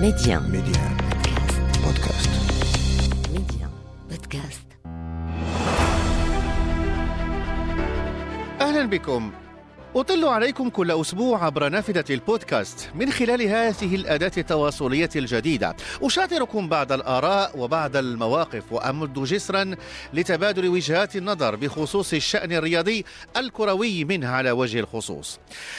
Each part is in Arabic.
ميديان ميديان بودكاست ميديان بودكاست أهلا بكم. أطل عليكم كل أسبوع عبر نافذة البودكاست من خلال هذه الأداة التواصلية الجديدة. أشاطركم بعض الآراء وبعض المواقف وأمد جسرا لتبادل وجهات النظر بخصوص الشأن الرياضي الكروي منه على وجه الخصوص.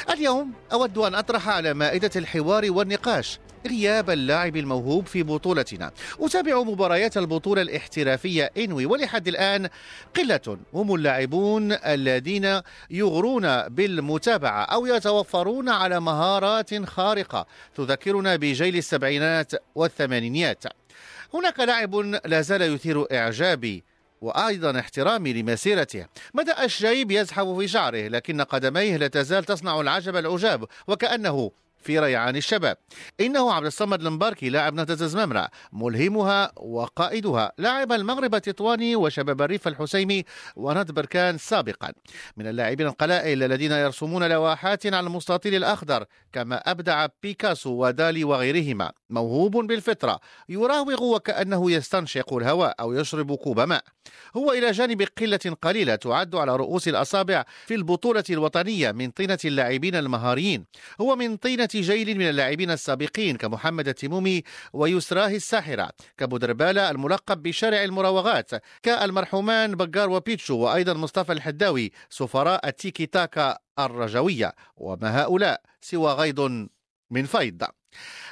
اليوم أود أن أطرح على مائدة الحوار والنقاش غياب اللاعب الموهوب في بطولتنا. أتابع مباريات البطولة الاحترافية إنوي ولحد الآن قلة هم اللاعبون الذين يغرون بالمتابعة أو يتوفرون على مهارات خارقة تذكرنا بجيل السبعينات والثمانينيات. هناك لاعب لا زال يثير إعجابي وأيضا احترامي لمسيرته. بدأ الشيب يزحف في شعره لكن قدميه لا تزال تصنع العجب العجاب وكأنه في ريعان الشباب. إنه عبد الصمد المباركي لاعب نهضة زمامرة ملهمها وقائدها. لاعب المغرب التطواني وشباب الريف الحسيمي ونهضة بركان سابقا. من اللاعبين القلائل الذين يرسمون لوحات على المستطيل الأخضر كما أبدع بيكاسو ودالي وغيرهما. موهوب بالفطرة يراوغ وكأنه يستنشق الهواء أو يشرب كوب ماء. هو إلى جانب قلة قليلة تعد على رؤوس الأصابع في البطولة الوطنية من طينة اللاعبين المهاريين. هو من طينة جيل من اللاعبين السابقين كمحمد التمومي ويسراه الساحرة كبودربالة الملقب بشارع المراوغات كالمرحومان بقار وبيتشو وأيضا مصطفى الحداوي سفراء التيكي تاكا الرجوية. وما هؤلاء سوى غيض من فيض.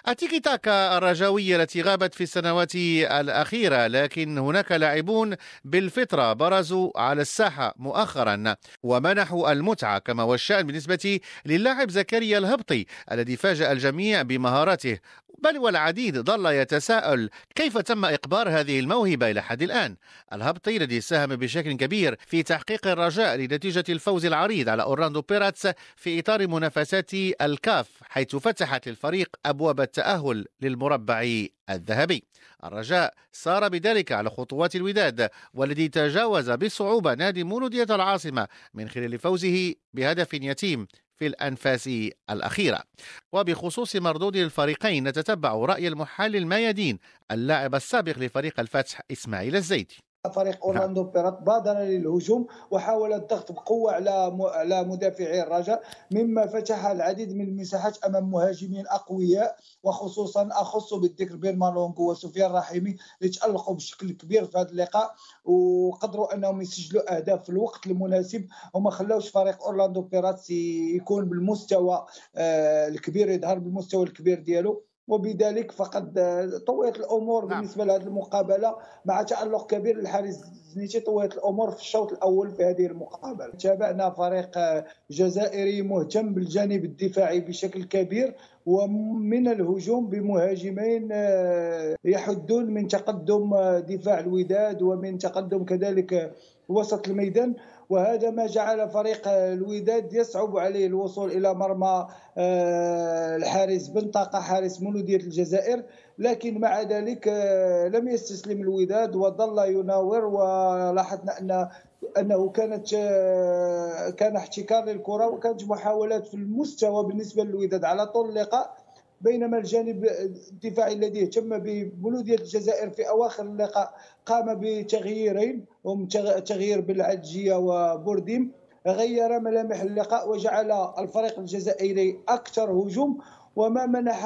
التيكي تاكا الرجاوية التي غابت في السنوات الأخيرة لكن هناك لاعبون بالفطرة برزوا على الساحة مؤخرا ومنحوا المتعة كما هو الشأن بالنسبة للاعب زكريا الهبطي الذي فاجأ الجميع بمهاراته. بل والعديد ظل يتساءل كيف تم إقبار هذه الموهبة إلى حد الآن؟ الهبطي الذي ساهم بشكل كبير في تحقيق الرجاء لنتيجة الفوز العريض على أورلاندو بيراتس في إطار منافسات الكاف حيث فتحت للفريق أبواب التأهل للمربع الذهبي. الرجاء سار بذلك على خطوات الوداد والذي تجاوز بصعوبة نادي مولودية العاصمة من خلال فوزه بهدف يتيم في الأنفاس الأخيرة. وبخصوص مردود الفريقين نتتبع رأي المحلل الميادين اللاعب السابق لفريق الفتح إسماعيل الزيتي. فريق أورلاندو بيرات بادر للهجوم وحاول الضغط بقوة على على مدافعي الرجاء مما فتح العديد من المساحات أمام مهاجمين أقوياء وخصوصا أخص بالذكر بين مالونغو وسفيان رحيمي اللي تالقوا بشكل كبير في هذا اللقاء وقدروا أنهم يسجلوا أهداف في الوقت المناسب. وما خلاوش فريق أورلاندو بيرات يكون بالمستوى آه، الكبير يظهر بالمستوى الكبير ديالو. وبذلك فقد طويت الأمور نعم. بالنسبة لهذه المقابلة مع تألق كبير للحارس زنيتي طويت الأمور في الشوط الأول في هذه المقابلة تابعنا فريق جزائري مهتم بالجانب الدفاعي بشكل كبير ومن الهجوم بمهاجمين يحدون من تقدم دفاع الوداد ومن تقدم كذلك وسط الميدان وهذا ما جعل فريق الوداد يصعب عليه الوصول إلى مرمى آه، الحارس بنطاقة حارس مولوديه الجزائر. لكن مع ذلك آه، لم يستسلم الوداد وظل يناور. ولاحظنا ان أنه كانت آه، كان احتكار للكرة وكانت محاولات في المستوى بالنسبة للوداد. على طول اللقاء بينما الجانب الدفاعي الذي اهتم ببلوديه الجزائر في أواخر اللقاء قام بتغييرين هم تغيير بالعدجيه وبورديم غير ملامح اللقاء وجعل الفريق الجزائري أكثر هجوم وما منح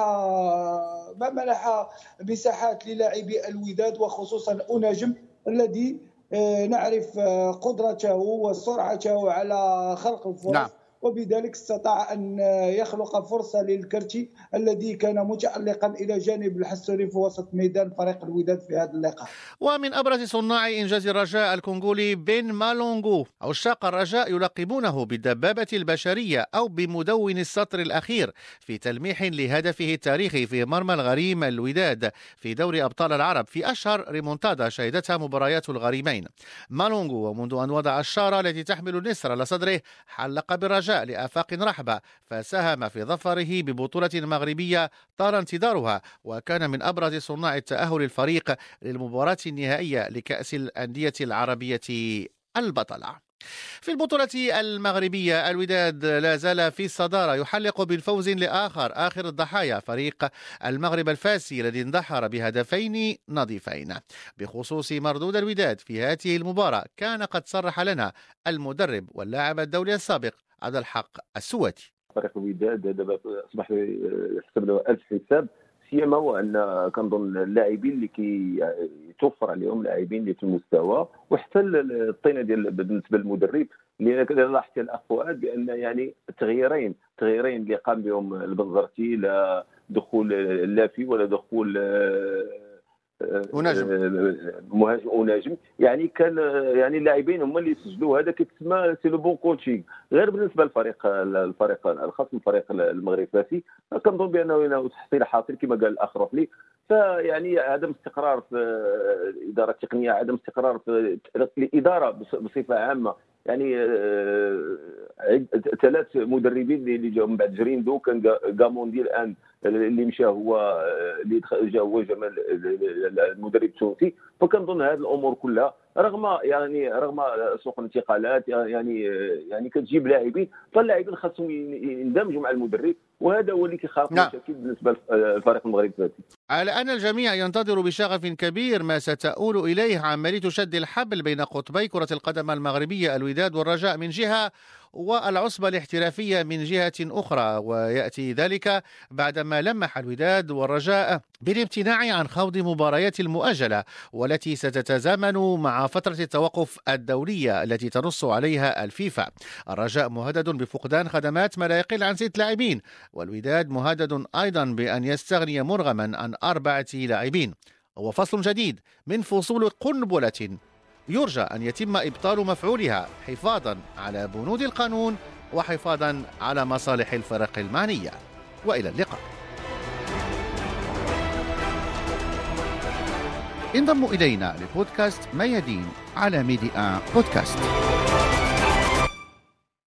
ما منح مساحات للاعبي الوداد وخصوصا اناجم الذي آه، نعرف آه، قدرته وسرعته على خلق الفرص نعم. وبذلك استطاع أن يخلق فرصة للكرتي الذي كان متألقا إلى جانب الحسوري في وسط ميدان فريق الوداد في هذا اللقاء. ومن أبرز صناع إنجاز الرجاء الكونغولي بن مالونغو عشاق الرجاء يلقبونه بالدبابة البشرية أو بمدون السطر الأخير في تلميح لهدفه التاريخي في مرمى الغريم الوداد في دوري أبطال العرب في أشهر ريمونتادا شهدتها مباريات الغريمين. مالونغو ومنذ أن وضع الشارة التي تحمل النسر على صدره حلق بالرجاء لآفاق رحبة فساهم في ظفره ببطولة مغربية طال انتظارها وكان من أبرز صناع التأهل الفريق للمباراة النهائية لكأس الأندية العربية البطلة. في البطولة المغربية الوداد لا زال في الصدارة يحلق بالفوز لآخر آخر الضحايا فريق المغرب الفاسي الذي اندحر بهدفين نظيفين. بخصوص مردود الوداد في هذه المباراة كان قد صرح لنا المدرب واللاعب الدولي السابق عبد الحق السواتي. فريق الوداد دابا اصبح يحسب له ألف حساب سيما وأن كنظن اللاعبين اللي كيتوفر عليهم لاعبين اللي في المستوى وحتى الطينه ديال بالنسبة للمدرب لانك لاحظت الاخ فؤاد بأن يعني التغييرين التغييرين اللي قام بهم البنزرتي لا دخول اللافي ولا دخول ونجم. مهاجم ونجم يعني كان يعني اللاعبين هما اللي سجلوا هذا كيتسمى c'est le bon coaching غير بالنسبة للفريق الفريق الخاص بالفريق المغرب الفاسي كنظن بأنه تحصيل حاصل كما قال الأخ فيعني عدم استقرار في الإدارة التقنية عدم استقرار في الإدارة بصفة عامة. يعني ثلاث مدربين اللي جاوا من بعد جريندو كان غاموندي الآن اللي مشى هو اللي جا هو جمال المدرب التونسي. فكنظن هذه الأمور كلها. رغم يعني رغم سوق الانتقالات يعني يعني كتجيب لاعبين فاللاعبين خاصهم يندمجوا مع المدرب. وهذا هو اللي نعم. المشاكل بالنسبة للفريق المغربي الفاسي على أن الجميع ينتظر بشغف كبير ما ستؤول إليه عملية شد الحبل بين قطبي كرة القدم المغربية الوداد والرجاء من جهة والعصبة الاحترافية من جهة أخرى ويأتي ذلك بعدما لمح الوداد والرجاء بالامتناع عن خوض مباريات المؤجلة والتي ستتزامن مع فترة التوقف الدولية التي تنص عليها الفيفا الرجاء مهدد بفقدان خدمات ما لا يقل عن ست لاعبين والوداد مهدد أيضا بأن يستغني مرغما عن أربعة لاعبين. هو فصل جديد من فصول قنبلة. يرجى أن يتم إبطال مفعولها حفاظا على بنود القانون وحفاظا على مصالح الفرق المعنية وإلى اللقاء. انضموا إلينا لبودكاست ميادين على ميديا بودكاست.